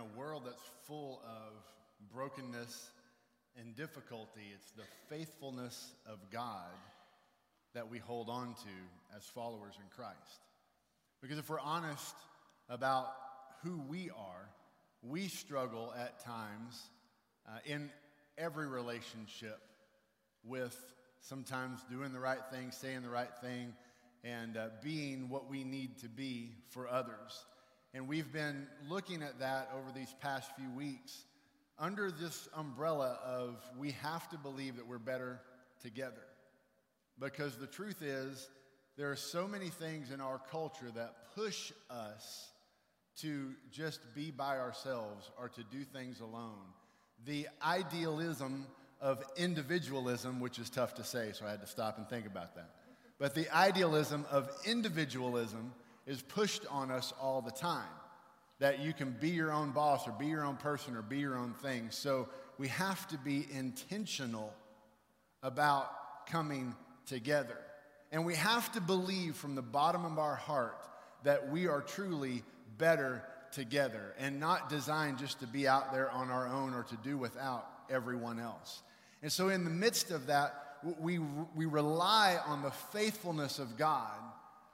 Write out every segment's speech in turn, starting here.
a world that's full of brokenness and difficulty, it's the faithfulness of God that we hold on to as followers in Christ. Because if we're honest about who we are, we struggle at times uh, in every relationship with sometimes doing the right thing, saying the right thing, and uh, being what we need to be for others. And we've been looking at that over these past few weeks under this umbrella of we have to believe that we're better together. Because the truth is, there are so many things in our culture that push us to just be by ourselves or to do things alone. The idealism of individualism, which is tough to say, so I had to stop and think about that. But the idealism of individualism is pushed on us all the time that you can be your own boss or be your own person or be your own thing. So we have to be intentional about coming together. And we have to believe from the bottom of our heart that we are truly better together and not designed just to be out there on our own or to do without everyone else. And so, in the midst of that, we, we rely on the faithfulness of God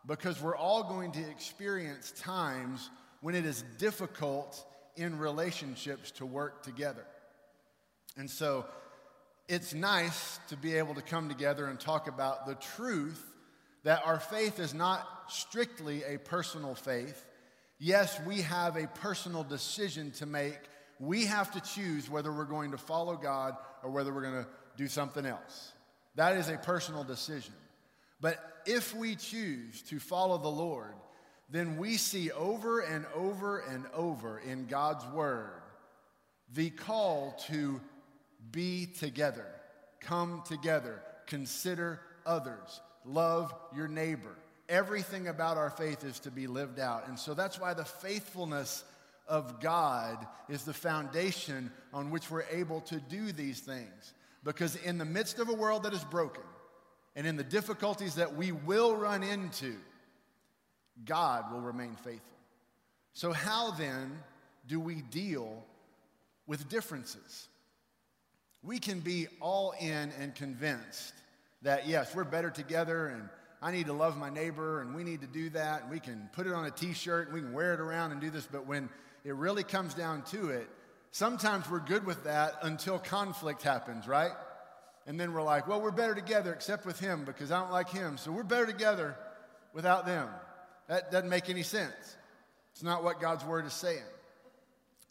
because we're all going to experience times when it is difficult in relationships to work together. And so, it's nice to be able to come together and talk about the truth that our faith is not strictly a personal faith. Yes, we have a personal decision to make. We have to choose whether we're going to follow God or whether we're going to do something else. That is a personal decision. But if we choose to follow the Lord, then we see over and over and over in God's Word the call to be together, come together, consider others, love your neighbor. Everything about our faith is to be lived out. And so that's why the faithfulness of God is the foundation on which we're able to do these things. Because in the midst of a world that is broken and in the difficulties that we will run into, God will remain faithful. So, how then do we deal with differences? We can be all in and convinced that, yes, we're better together and I need to love my neighbor and we need to do that. And we can put it on a t shirt and we can wear it around and do this. But when it really comes down to it, sometimes we're good with that until conflict happens, right? And then we're like, well, we're better together except with him because I don't like him. So we're better together without them. That doesn't make any sense. It's not what God's word is saying.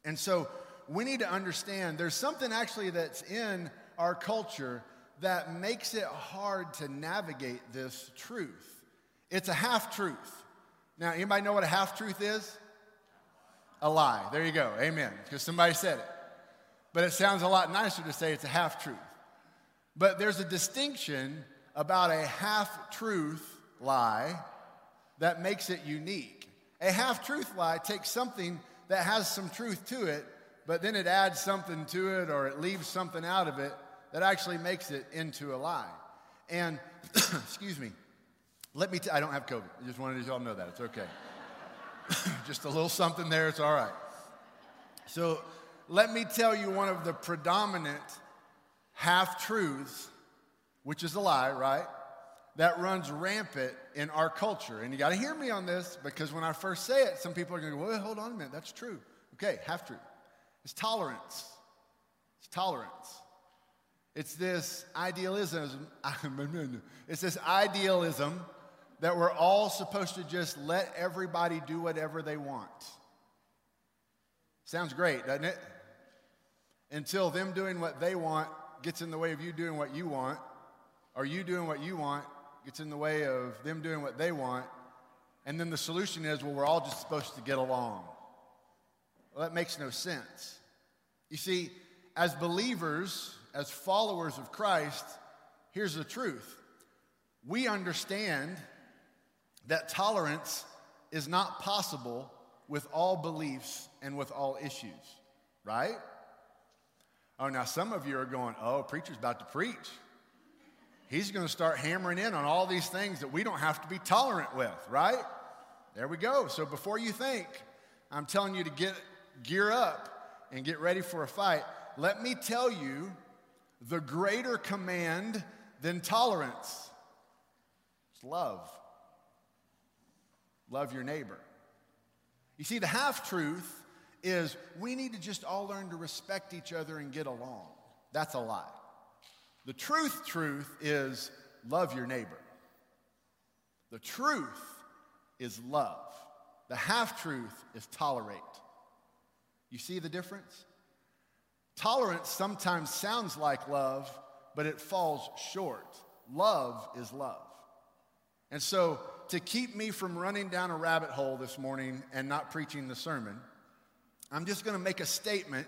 And so we need to understand there's something actually that's in our culture that makes it hard to navigate this truth. It's a half truth. Now, anybody know what a half truth is? A lie. There you go. Amen. Because somebody said it. But it sounds a lot nicer to say it's a half truth. But there's a distinction about a half truth lie that makes it unique. A half truth lie takes something that has some truth to it, but then it adds something to it or it leaves something out of it that actually makes it into a lie. And, excuse me, let me, t- I don't have COVID. I just wanted y'all to know that. It's okay. just a little something there, it's all right. So let me tell you one of the predominant half truths, which is a lie, right? that runs rampant in our culture. And you got to hear me on this because when I first say it, some people are going to go, well, hold on a minute, that's true. Okay, half true. It's tolerance. It's tolerance. It's this idealism. It's this idealism that we're all supposed to just let everybody do whatever they want. Sounds great, doesn't it? Until them doing what they want gets in the way of you doing what you want, or you doing what you want gets in the way of them doing what they want. And then the solution is, well, we're all just supposed to get along. Well, that makes no sense. You see, as believers, as followers of Christ, here's the truth. We understand that tolerance is not possible with all beliefs and with all issues, right? Oh, now some of you are going, oh, preacher's about to preach. He's going to start hammering in on all these things that we don't have to be tolerant with, right? There we go. So before you think, I'm telling you to get gear up and get ready for a fight, let me tell you the greater command than tolerance is love. Love your neighbor. You see, the half truth is we need to just all learn to respect each other and get along. That's a lie. The truth, truth is love your neighbor. The truth is love. The half truth is tolerate. You see the difference? Tolerance sometimes sounds like love, but it falls short. Love is love. And so, to keep me from running down a rabbit hole this morning and not preaching the sermon, I'm just going to make a statement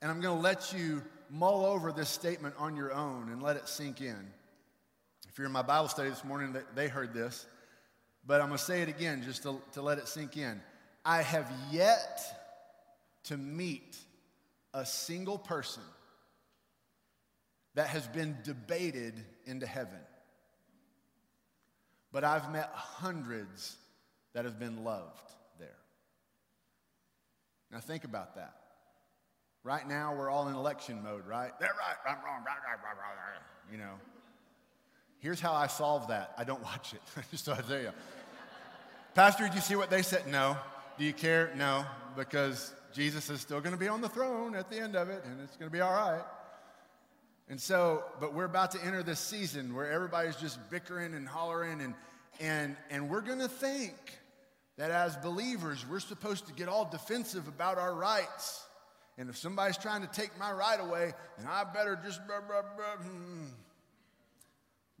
and I'm going to let you mull over this statement on your own and let it sink in. If you're in my Bible study this morning, they heard this, but I'm going to say it again just to, to let it sink in. I have yet to meet a single person that has been debated into heaven. But I've met hundreds that have been loved. Now think about that. Right now, we're all in election mode, right? They're right, I'm wrong, right, right, right, right, you know. Here's how I solve that. I don't watch it, just so I tell you. Pastor, did you see what they said? No. Do you care? No, because Jesus is still going to be on the throne at the end of it, and it's going to be all right. And so, but we're about to enter this season where everybody's just bickering and hollering, and, and, and we're going to think that as believers, we're supposed to get all defensive about our rights. And if somebody's trying to take my right away, then I better just blah, blah, blah, hmm.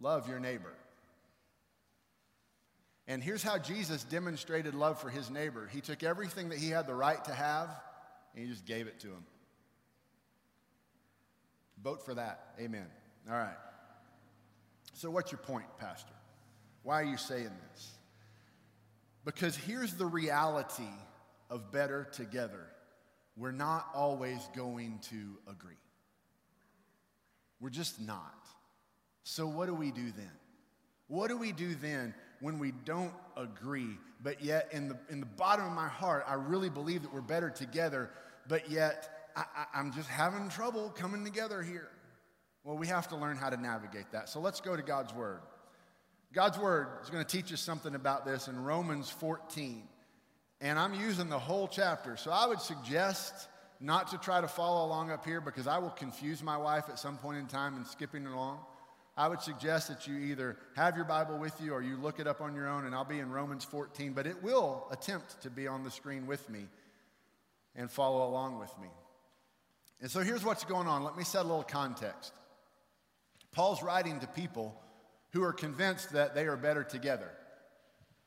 love your neighbor. And here's how Jesus demonstrated love for his neighbor He took everything that he had the right to have and he just gave it to him. Vote for that. Amen. All right. So, what's your point, Pastor? Why are you saying this? Because here's the reality of better together we're not always going to agree. We're just not. So, what do we do then? What do we do then when we don't agree, but yet in the, in the bottom of my heart, I really believe that we're better together, but yet I, I, I'm just having trouble coming together here? Well, we have to learn how to navigate that. So let's go to God's Word. God's Word is going to teach us something about this in Romans 14. And I'm using the whole chapter. So I would suggest not to try to follow along up here because I will confuse my wife at some point in time and skipping along. I would suggest that you either have your Bible with you or you look it up on your own, and I'll be in Romans 14, but it will attempt to be on the screen with me and follow along with me. And so here's what's going on. Let me set a little context. Paul's writing to people who are convinced that they are better together.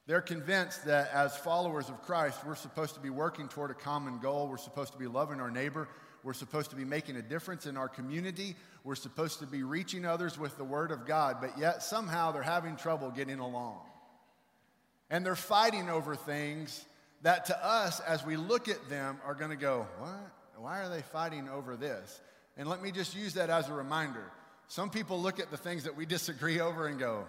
They're convinced that as followers of Christ, we're supposed to be working toward a common goal. We're supposed to be loving our neighbor. We're supposed to be making a difference in our community. We're supposed to be reaching others with the Word of God. But yet, somehow, they're having trouble getting along. And they're fighting over things that to us, as we look at them, are going to go, What? Why are they fighting over this? And let me just use that as a reminder. Some people look at the things that we disagree over and go,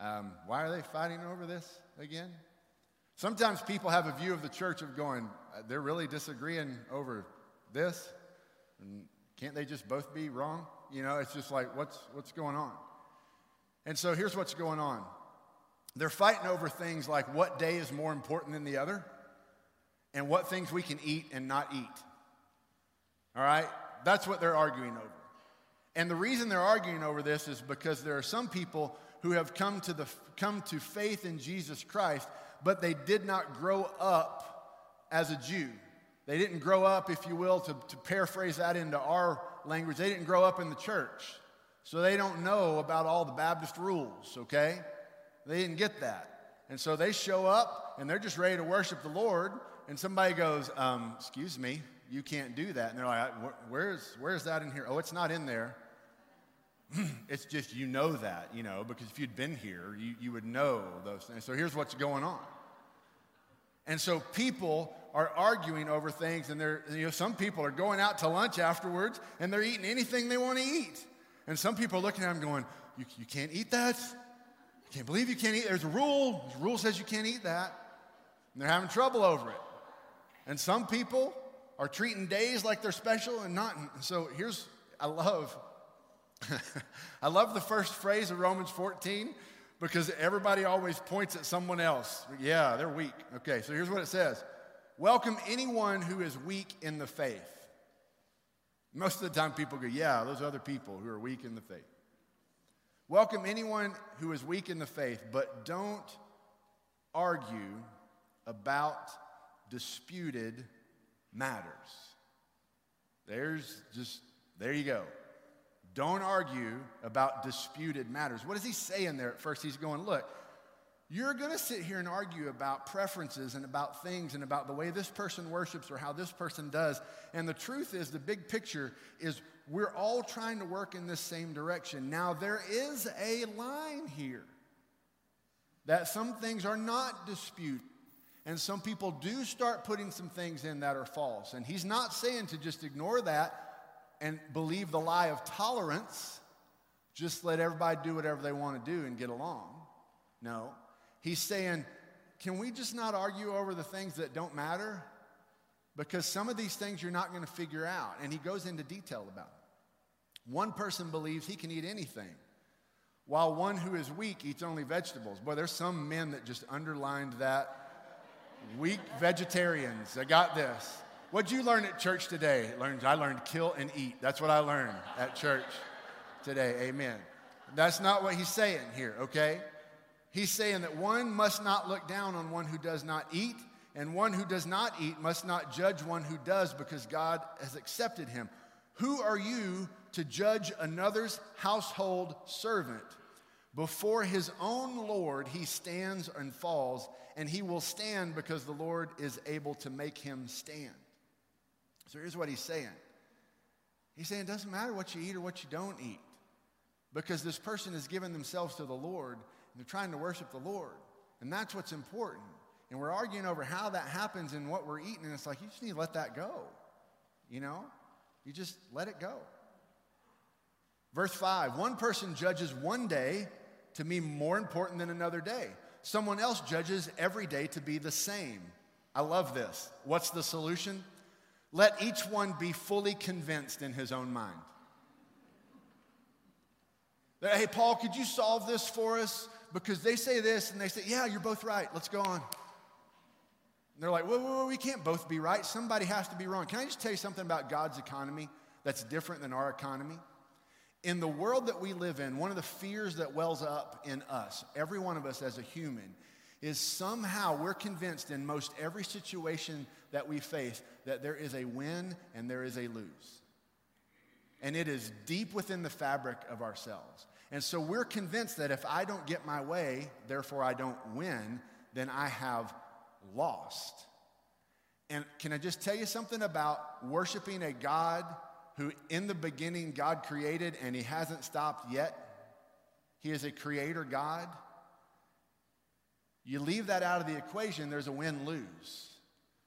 um, Why are they fighting over this again? Sometimes people have a view of the church of going, uh, They're really disagreeing over this. And can't they just both be wrong? You know, it's just like, what's, what's going on? And so here's what's going on they're fighting over things like what day is more important than the other and what things we can eat and not eat. All right? That's what they're arguing over. And the reason they're arguing over this is because there are some people who have come to, the, come to faith in Jesus Christ, but they did not grow up as a Jew. They didn't grow up, if you will, to, to paraphrase that into our language, they didn't grow up in the church. So they don't know about all the Baptist rules, okay? They didn't get that. And so they show up and they're just ready to worship the Lord. And somebody goes, um, Excuse me, you can't do that. And they're like, Where's, where's that in here? Oh, it's not in there. it's just you know that, you know, because if you'd been here, you, you would know those things. So here's what's going on. And so people are arguing over things, and they're, you know, some people are going out to lunch afterwards and they're eating anything they want to eat. And some people are looking at them going, You, you can't eat that? I can't believe you can't eat. There's a rule. The rule says you can't eat that. And they're having trouble over it. And some people are treating days like they're special and not. And So here's, I love, I love the first phrase of Romans 14 because everybody always points at someone else. Yeah, they're weak. Okay, so here's what it says Welcome anyone who is weak in the faith. Most of the time, people go, Yeah, those other people who are weak in the faith. Welcome anyone who is weak in the faith, but don't argue about disputed matters. There's just, there you go. Don't argue about disputed matters. What is he saying there at first? He's going, look, you're going to sit here and argue about preferences and about things and about the way this person worships or how this person does. And the truth is, the big picture is we're all trying to work in this same direction. Now, there is a line here that some things are not disputed. And some people do start putting some things in that are false. And he's not saying to just ignore that and believe the lie of tolerance, just let everybody do whatever they want to do and get along. No. He's saying, can we just not argue over the things that don't matter? Because some of these things you're not going to figure out. And he goes into detail about it. One person believes he can eat anything, while one who is weak eats only vegetables. Boy, there's some men that just underlined that Weak vegetarians. I got this. What'd you learn at church today? Learned, I learned kill and eat. That's what I learned at church today. Amen. That's not what he's saying here, okay? He's saying that one must not look down on one who does not eat, and one who does not eat must not judge one who does because God has accepted him. Who are you to judge another's household servant? Before his own Lord, he stands and falls, and he will stand because the Lord is able to make him stand. So here's what he's saying He's saying it doesn't matter what you eat or what you don't eat, because this person has given themselves to the Lord, and they're trying to worship the Lord. And that's what's important. And we're arguing over how that happens and what we're eating, and it's like you just need to let that go. You know? You just let it go. Verse 5 One person judges one day to be more important than another day. Someone else judges every day to be the same. I love this. What's the solution? Let each one be fully convinced in his own mind. Hey, Paul, could you solve this for us? Because they say this and they say, Yeah, you're both right. Let's go on. And they're like, whoa, whoa, whoa, we can't both be right. Somebody has to be wrong. Can I just tell you something about God's economy that's different than our economy? In the world that we live in, one of the fears that wells up in us, every one of us as a human, is somehow we're convinced in most every situation that we face that there is a win and there is a lose. And it is deep within the fabric of ourselves. And so we're convinced that if I don't get my way, therefore I don't win, then I have lost. And can I just tell you something about worshiping a God who in the beginning God created and he hasn't stopped yet. He is a creator God. You leave that out of the equation, there's a win lose.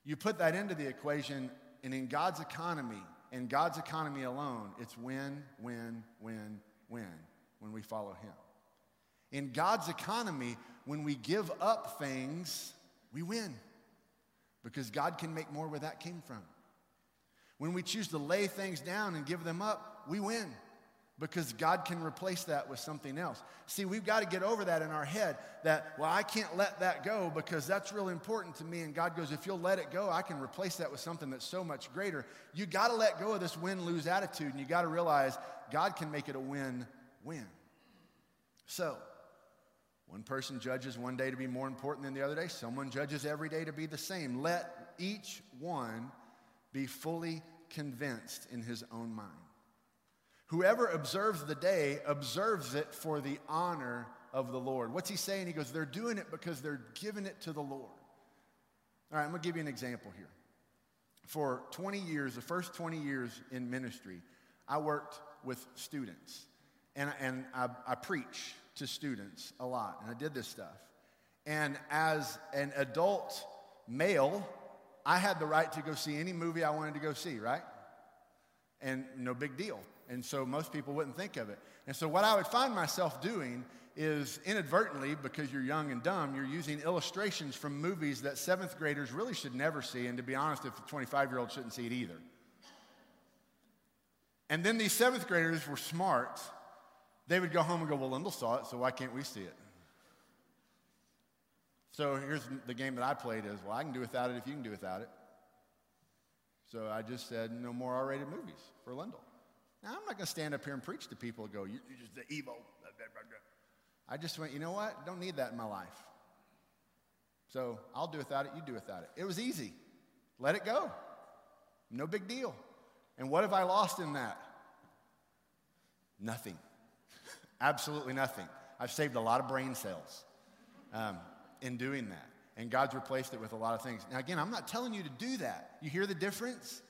You put that into the equation, and in God's economy, in God's economy alone, it's win, win, win, win when we follow Him. In God's economy, when we give up things, we win because God can make more where that came from. When we choose to lay things down and give them up, we win because God can replace that with something else. See, we've got to get over that in our head that, well, I can't let that go because that's really important to me. And God goes, if you'll let it go, I can replace that with something that's so much greater. You got to let go of this win lose attitude and you got to realize God can make it a win win. So, one person judges one day to be more important than the other day, someone judges every day to be the same. Let each one be fully convinced in his own mind. Whoever observes the day observes it for the honor of the Lord. What's he saying? He goes, they're doing it because they're giving it to the Lord. All right, I'm going to give you an example here. For 20 years, the first 20 years in ministry, I worked with students and, and I, I preach to students a lot, and I did this stuff. And as an adult male, I had the right to go see any movie I wanted to go see, right? And no big deal. And so most people wouldn't think of it. And so what I would find myself doing is inadvertently, because you're young and dumb, you're using illustrations from movies that seventh graders really should never see, and to be honest, if a 25 year old shouldn't see it either. And then these seventh graders were smart. They would go home and go, Well, Lyndall saw it, so why can't we see it? So here's the game that I played is, well, I can do without it if you can do without it. So I just said, no more R-rated movies for Lyndall. Now, I'm not going to stand up here and preach to people and go, you're just the evil. I just went, you know what? Don't need that in my life. So I'll do without it, you do without it. It was easy. Let it go. No big deal. And what have I lost in that? Nothing. Absolutely nothing. I've saved a lot of brain cells um, in doing that. And God's replaced it with a lot of things. Now, again, I'm not telling you to do that. You hear the difference?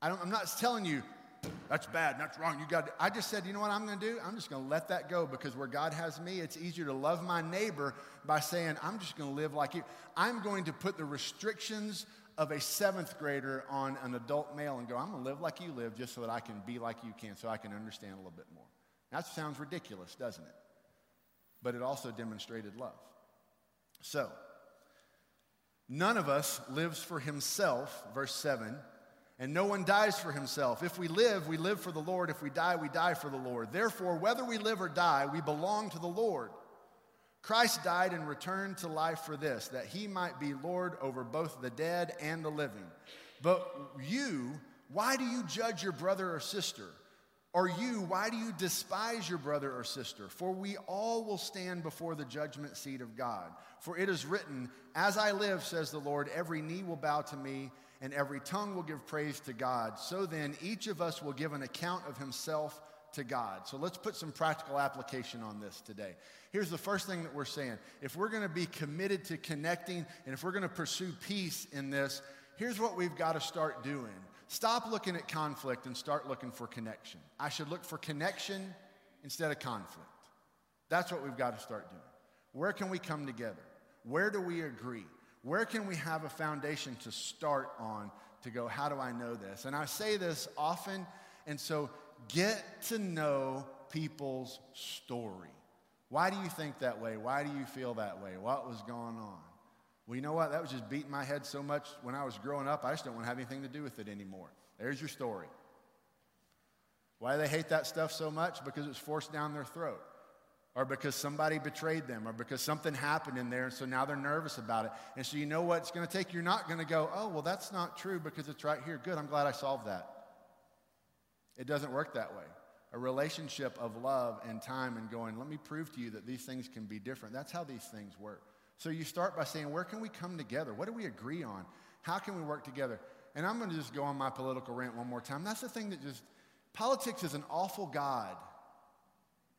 I am not telling you, that's bad, that's wrong. You got. I just said, you know what I'm going to do? I'm just going to let that go because where God has me, it's easier to love my neighbor by saying, I'm just going to live like you. I'm going to put the restrictions of a seventh grader on an adult male and go, I'm going to live like you live just so that I can be like you can, so I can understand a little bit more. That sounds ridiculous, doesn't it? But it also demonstrated love. So, none of us lives for himself, verse 7 and no one dies for himself. If we live, we live for the Lord. If we die, we die for the Lord. Therefore, whether we live or die, we belong to the Lord. Christ died and returned to life for this, that he might be Lord over both the dead and the living. But you, why do you judge your brother or sister? Or you, why do you despise your brother or sister? For we all will stand before the judgment seat of God. For it is written, As I live, says the Lord, every knee will bow to me and every tongue will give praise to God. So then, each of us will give an account of himself to God. So let's put some practical application on this today. Here's the first thing that we're saying if we're going to be committed to connecting and if we're going to pursue peace in this, here's what we've got to start doing. Stop looking at conflict and start looking for connection. I should look for connection instead of conflict. That's what we've got to start doing. Where can we come together? Where do we agree? Where can we have a foundation to start on to go, how do I know this? And I say this often, and so get to know people's story. Why do you think that way? Why do you feel that way? What was going on? Well, you know what? That was just beating my head so much when I was growing up, I just don't want to have anything to do with it anymore. There's your story. Why do they hate that stuff so much? Because it's forced down their throat or because somebody betrayed them, or because something happened in there, and so now they're nervous about it. And so you know what it's going to take? You're not going to go, oh, well, that's not true because it's right here. Good, I'm glad I solved that. It doesn't work that way. A relationship of love and time and going, let me prove to you that these things can be different. That's how these things work. So you start by saying, where can we come together? What do we agree on? How can we work together? And I'm going to just go on my political rant one more time. That's the thing that just, politics is an awful God.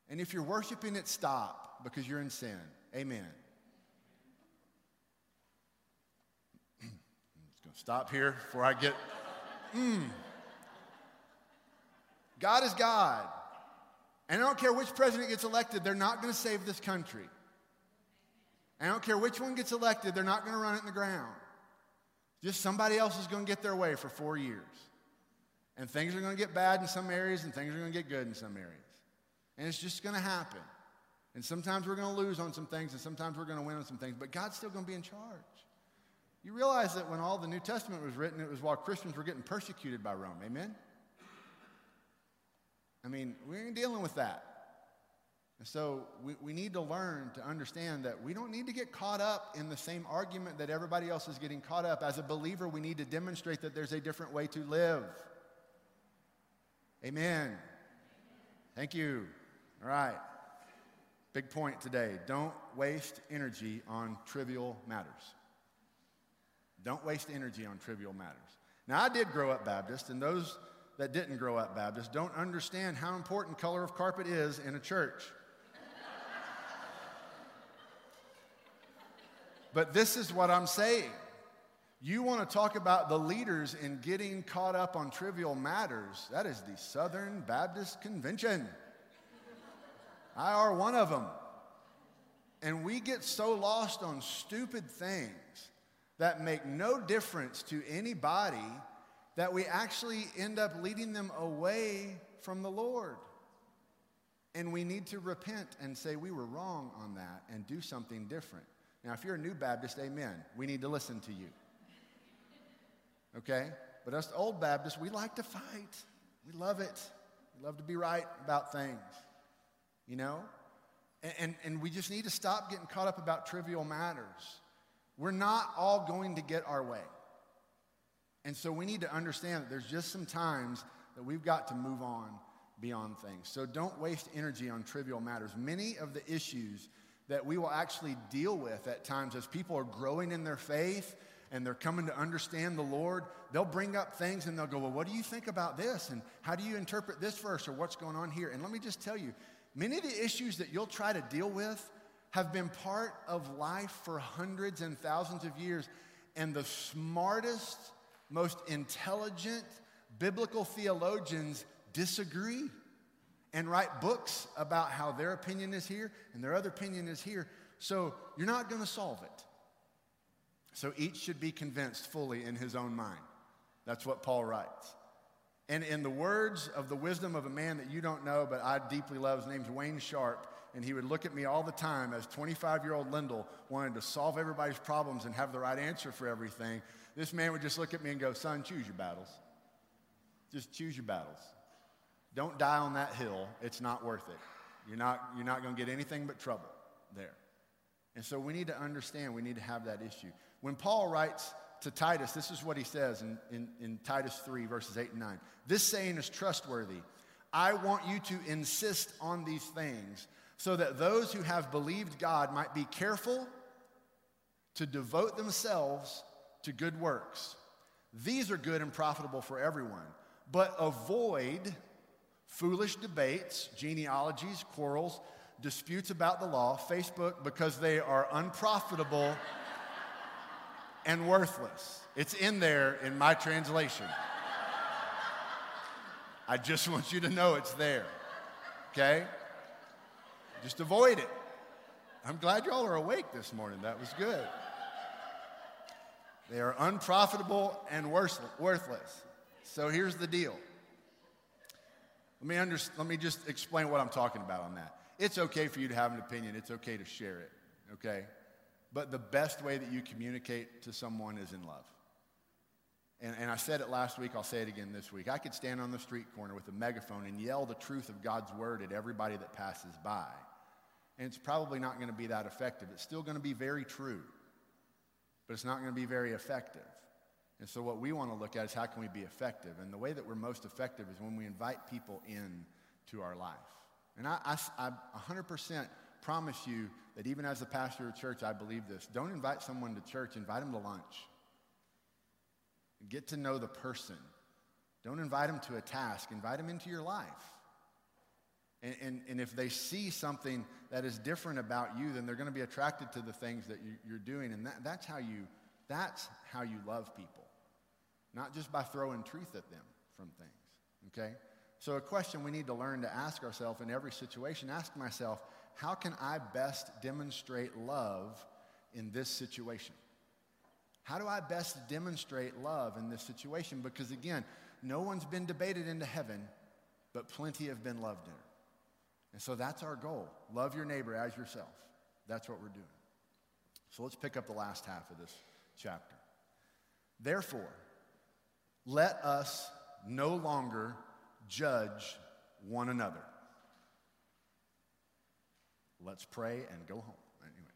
And if you're worshiping it, stop because you're in sin. Amen. I'm just going to stop here before I get. Mm. God is God. And I don't care which president gets elected, they're not going to save this country. I don't care which one gets elected, they're not going to run it in the ground. Just somebody else is going to get their way for four years. And things are going to get bad in some areas, and things are going to get good in some areas. And it's just going to happen. And sometimes we're going to lose on some things, and sometimes we're going to win on some things, but God's still going to be in charge. You realize that when all the New Testament was written, it was while Christians were getting persecuted by Rome. Amen? I mean, we ain't dealing with that. And so we, we need to learn to understand that we don't need to get caught up in the same argument that everybody else is getting caught up. As a believer, we need to demonstrate that there's a different way to live. Amen. Thank you. All right. Big point today. Don't waste energy on trivial matters. Don't waste energy on trivial matters. Now, I did grow up Baptist, and those that didn't grow up Baptist don't understand how important color of carpet is in a church. but this is what I'm saying. You want to talk about the leaders in getting caught up on trivial matters. That is the Southern Baptist Convention. I are one of them. And we get so lost on stupid things that make no difference to anybody that we actually end up leading them away from the Lord. And we need to repent and say we were wrong on that and do something different. Now, if you're a new Baptist, amen. We need to listen to you. Okay? But us old Baptists, we like to fight. We love it. We love to be right about things. You know? And, and, we just need to stop getting caught up about trivial matters. We're not all going to get our way. And so we need to understand that there's just some times that we've got to move on beyond things. So don't waste energy on trivial matters. Many of the issues that we will actually deal with at times as people are growing in their faith and they're coming to understand the Lord, they'll bring up things and they'll go, Well, what do you think about this? And how do you interpret this verse or what's going on here? And let me just tell you, many of the issues that you'll try to deal with have been part of life for hundreds and thousands of years. And the smartest, most intelligent biblical theologians disagree and write books about how their opinion is here and their other opinion is here. So you're not going to solve it. So each should be convinced fully in his own mind. That's what Paul writes. And in the words of the wisdom of a man that you don't know, but I deeply love, his name's Wayne Sharp, and he would look at me all the time as 25 year old Lindell wanted to solve everybody's problems and have the right answer for everything. This man would just look at me and go, Son, choose your battles. Just choose your battles. Don't die on that hill. It's not worth it. You're not, you're not going to get anything but trouble there. And so we need to understand, we need to have that issue. When Paul writes to Titus, this is what he says in, in, in Titus 3, verses 8 and 9. This saying is trustworthy. I want you to insist on these things so that those who have believed God might be careful to devote themselves to good works. These are good and profitable for everyone, but avoid foolish debates, genealogies, quarrels, disputes about the law, Facebook, because they are unprofitable and worthless. It's in there in my translation. I just want you to know it's there. Okay? Just avoid it. I'm glad y'all are awake this morning. That was good. They are unprofitable and worthless. So here's the deal. Let me, under, let me just explain what I'm talking about on that. It's okay for you to have an opinion, it's okay to share it, okay? But the best way that you communicate to someone is in love. And, and I said it last week, I'll say it again this week. I could stand on the street corner with a megaphone and yell the truth of God's word at everybody that passes by. And it's probably not going to be that effective. It's still going to be very true, but it's not going to be very effective. And so, what we want to look at is how can we be effective? And the way that we're most effective is when we invite people in to our life. And I, I, I 100% promise you that even as the pastor of church, I believe this. Don't invite someone to church, invite them to lunch. Get to know the person. Don't invite them to a task, invite them into your life. And, and, and if they see something that is different about you, then they're going to be attracted to the things that you, are doing. And that, that's, how you, that's how you love people, not just by throwing truth at them from things. Okay? So, a question we need to learn to ask ourselves in every situation ask myself, how can I best demonstrate love in this situation? How do I best demonstrate love in this situation? Because again, no one's been debated into heaven, but plenty have been loved in. And so that's our goal. Love your neighbor as yourself. That's what we're doing. So let's pick up the last half of this chapter. Therefore, let us no longer judge one another. Let's pray and go home. Anyway,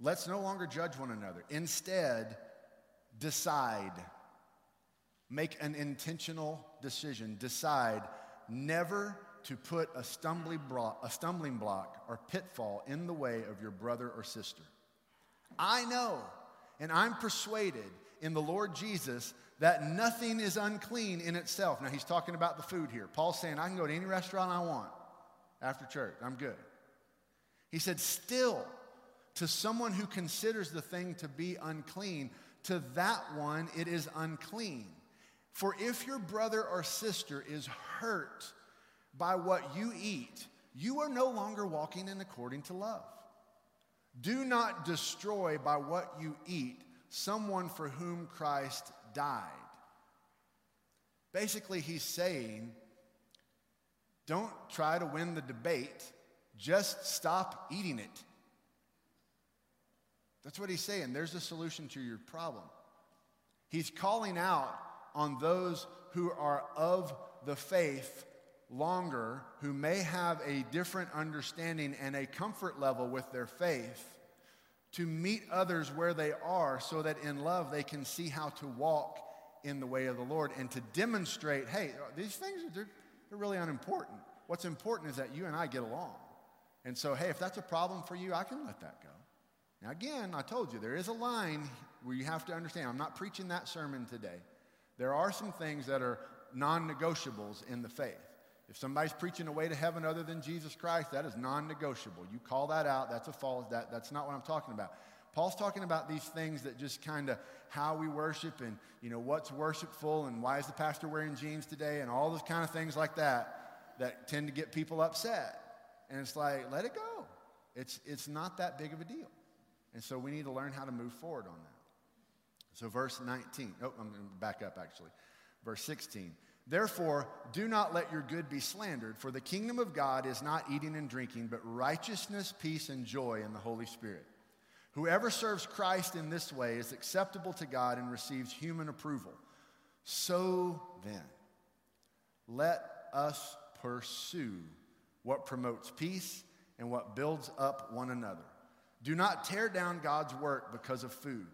let's no longer judge one another. Instead, decide. Make an intentional decision. Decide never to put a stumbling, a stumbling block or pitfall in the way of your brother or sister. I know and I'm persuaded in the Lord Jesus that nothing is unclean in itself. Now, he's talking about the food here. Paul's saying, I can go to any restaurant I want after church. I'm good. He said, Still, to someone who considers the thing to be unclean, to that one it is unclean. For if your brother or sister is hurt by what you eat, you are no longer walking in according to love. Do not destroy by what you eat someone for whom Christ died. Basically, he's saying, Don't try to win the debate, just stop eating it. That's what he's saying. There's a solution to your problem. He's calling out on those who are of the faith longer, who may have a different understanding and a comfort level with their faith, to meet others where they are so that in love they can see how to walk in the way of the Lord and to demonstrate hey, these things are they're, they're really unimportant. What's important is that you and I get along. And so, hey, if that's a problem for you, I can let that go. Now, again, I told you there is a line where you have to understand. I'm not preaching that sermon today. There are some things that are non negotiables in the faith. If somebody's preaching a way to heaven other than Jesus Christ, that is non negotiable. You call that out, that's a false, that, that's not what I'm talking about. Paul's talking about these things that just kind of how we worship and, you know, what's worshipful and why is the pastor wearing jeans today and all those kind of things like that that tend to get people upset. And it's like, let it go. It's, it's not that big of a deal. And so we need to learn how to move forward on that. So, verse 19, oh, I'm going to back up actually. Verse 16. Therefore, do not let your good be slandered, for the kingdom of God is not eating and drinking, but righteousness, peace, and joy in the Holy Spirit. Whoever serves Christ in this way is acceptable to God and receives human approval. So then, let us pursue what promotes peace and what builds up one another. Do not tear down God's work because of food.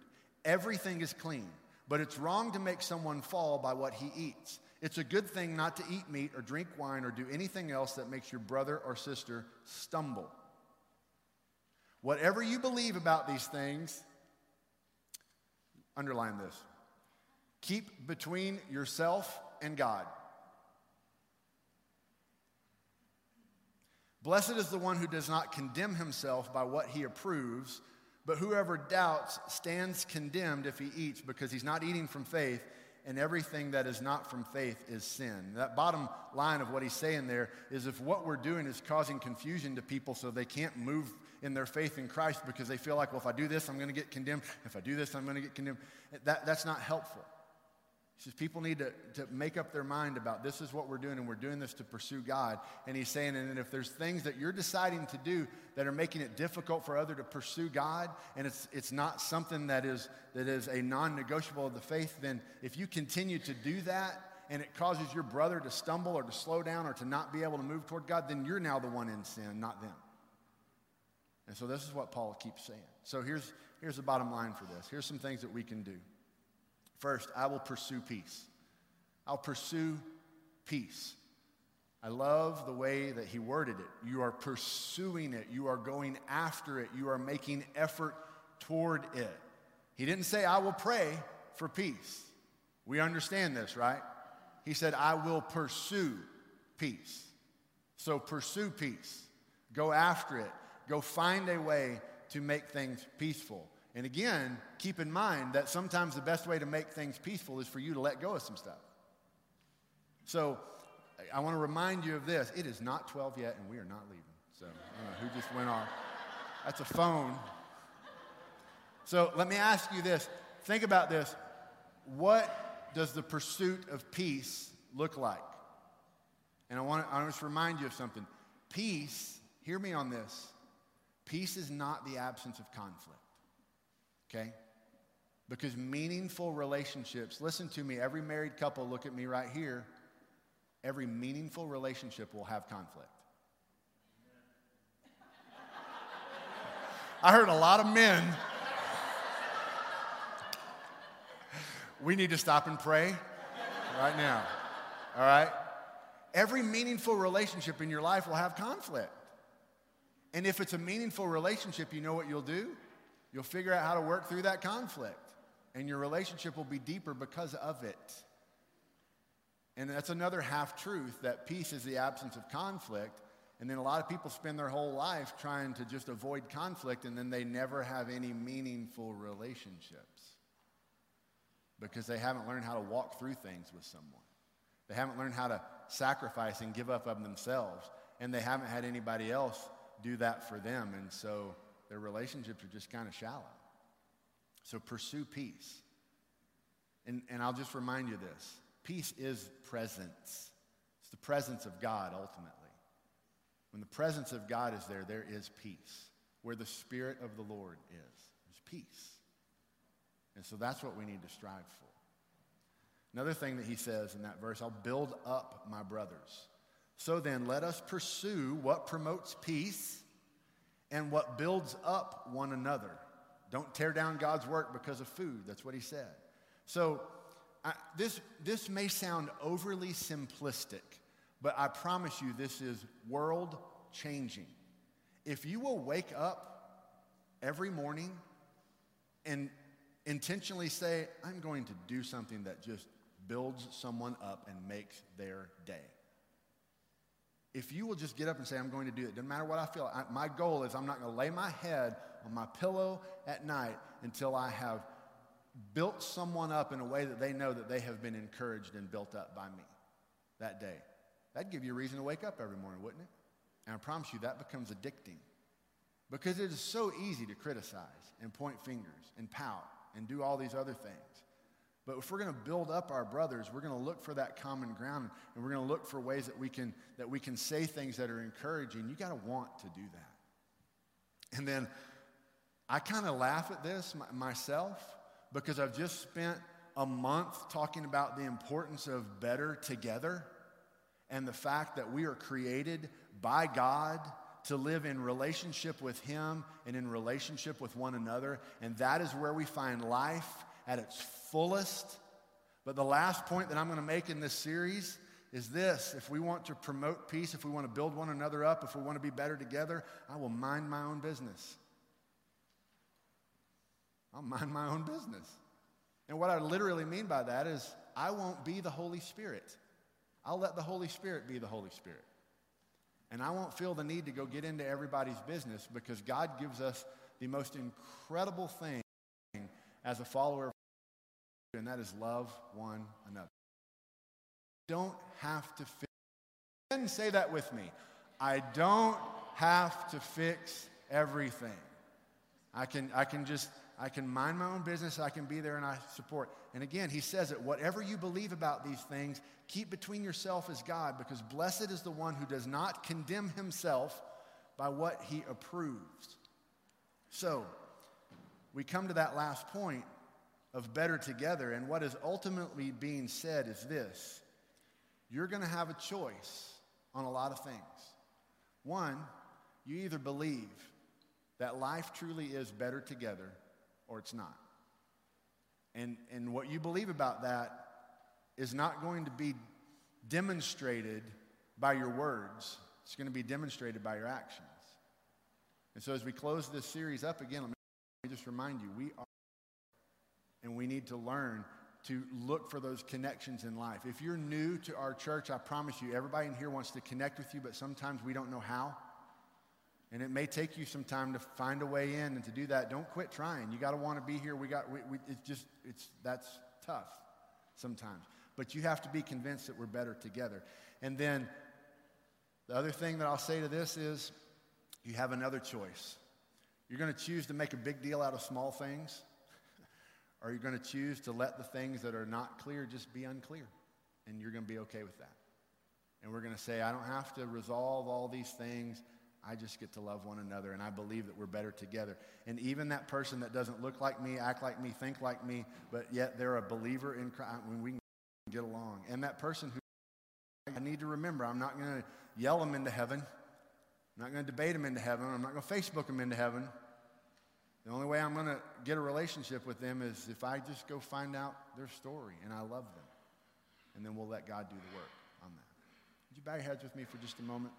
Everything is clean, but it's wrong to make someone fall by what he eats. It's a good thing not to eat meat or drink wine or do anything else that makes your brother or sister stumble. Whatever you believe about these things, underline this. Keep between yourself and God. Blessed is the one who does not condemn himself by what he approves, but whoever doubts stands condemned if he eats because he's not eating from faith, and everything that is not from faith is sin. That bottom line of what he's saying there is if what we're doing is causing confusion to people so they can't move in their faith in Christ because they feel like, well, if I do this, I'm going to get condemned. If I do this, I'm going to get condemned. That, that's not helpful. He says people need to, to make up their mind about this is what we're doing and we're doing this to pursue God. And he's saying, and if there's things that you're deciding to do that are making it difficult for other to pursue God and it's, it's not something that is, that is a non-negotiable of the faith, then if you continue to do that and it causes your brother to stumble or to slow down or to not be able to move toward God, then you're now the one in sin, not them. And so this is what Paul keeps saying. So here's, here's the bottom line for this. Here's some things that we can do. First, I will pursue peace. I'll pursue peace. I love the way that he worded it. You are pursuing it, you are going after it, you are making effort toward it. He didn't say, I will pray for peace. We understand this, right? He said, I will pursue peace. So pursue peace, go after it, go find a way to make things peaceful. And again, keep in mind that sometimes the best way to make things peaceful is for you to let go of some stuff. So I want to remind you of this. It is not 12 yet, and we are not leaving. So I don't know who just went off. That's a phone. So let me ask you this. Think about this. What does the pursuit of peace look like? And I want to, I to remind you of something. Peace, hear me on this. Peace is not the absence of conflict okay? Because meaningful relationships, listen to me, every married couple, look at me right here. Every meaningful relationship will have conflict. I heard a lot of men. we need to stop and pray right now. All right? Every meaningful relationship in your life will have conflict. And if it's a meaningful relationship, you know what you'll do? You'll figure out how to work through that conflict, and your relationship will be deeper because of it. And that's another half truth that peace is the absence of conflict. And then a lot of people spend their whole life trying to just avoid conflict, and then they never have any meaningful relationships because they haven't learned how to walk through things with someone. They haven't learned how to sacrifice and give up of themselves, and they haven't had anybody else do that for them. And so their relationships are just kind of shallow. So pursue peace. And, and I'll just remind you this peace is presence, it's the presence of God ultimately. When the presence of God is there, there is peace. Where the Spirit of the Lord is, there's peace. And so that's what we need to strive for. Another thing that he says in that verse I'll build up my brothers. So then, let us pursue what promotes peace and what builds up one another. Don't tear down God's work because of food. That's what he said. So, I, this, this may sound overly simplistic, but I promise you this is world changing. If you will wake up every morning and intentionally say, I'm going to do something that just builds someone up and makes their day. If you will just get up and say, I'm going to do it, doesn't matter what I feel. I, my goal is I'm not going to lay my head on my pillow at night until I have built someone up in a way that they know that they have been encouraged and built up by me that day. That'd give you a reason to wake up every morning, wouldn't it? And I promise you that becomes addicting because it is so easy to criticize and point fingers and pout and do all these other things. But if we're going to build up our brothers, we're going to look for that common ground and we're going to look for ways that we can that we can say things that are encouraging. You got to want to do that. And then I kind of laugh at this myself because I've just spent a month talking about the importance of better together and the fact that we are created by God to live in relationship with Him and in relationship with one another. And that is where we find life at its fullest. But the last point that I'm going to make in this series is this if we want to promote peace, if we want to build one another up, if we want to be better together, I will mind my own business. I'll mind my own business. And what I literally mean by that is I won't be the Holy Spirit. I'll let the Holy Spirit be the Holy Spirit. And I won't feel the need to go get into everybody's business because God gives us the most incredible thing as a follower and that is love one another. Don't have to fix. And say that with me. I don't have to fix everything. I can, I can just, I can mind my own business. I can be there and I support. And again, he says it whatever you believe about these things, keep between yourself as God, because blessed is the one who does not condemn himself by what he approves. So, we come to that last point of better together. And what is ultimately being said is this you're going to have a choice on a lot of things. One, you either believe that life truly is better together or it's not. And, and what you believe about that is not going to be demonstrated by your words, it's going to be demonstrated by your actions. And so, as we close this series up again, let me just remind you we are and we need to learn to look for those connections in life. If you're new to our church, I promise you, everybody in here wants to connect with you, but sometimes we don't know how. And it may take you some time to find a way in and to do that. Don't quit trying. You got to want to be here. We got, we, we, it's just, it's, that's tough sometimes. But you have to be convinced that we're better together. And then the other thing that I'll say to this is you have another choice. You're going to choose to make a big deal out of small things are you going to choose to let the things that are not clear just be unclear? And you're going to be okay with that. And we're going to say, I don't have to resolve all these things. I just get to love one another, and I believe that we're better together. And even that person that doesn't look like me, act like me, think like me, but yet they're a believer in Christ, when we get along. And that person who I need to remember, I'm not going to yell them into heaven. I'm not going to debate them into heaven. I'm not going to Facebook them into heaven. The only way I'm going to get a relationship with them is if I just go find out their story and I love them. And then we'll let God do the work on that. Would you bow your heads with me for just a moment?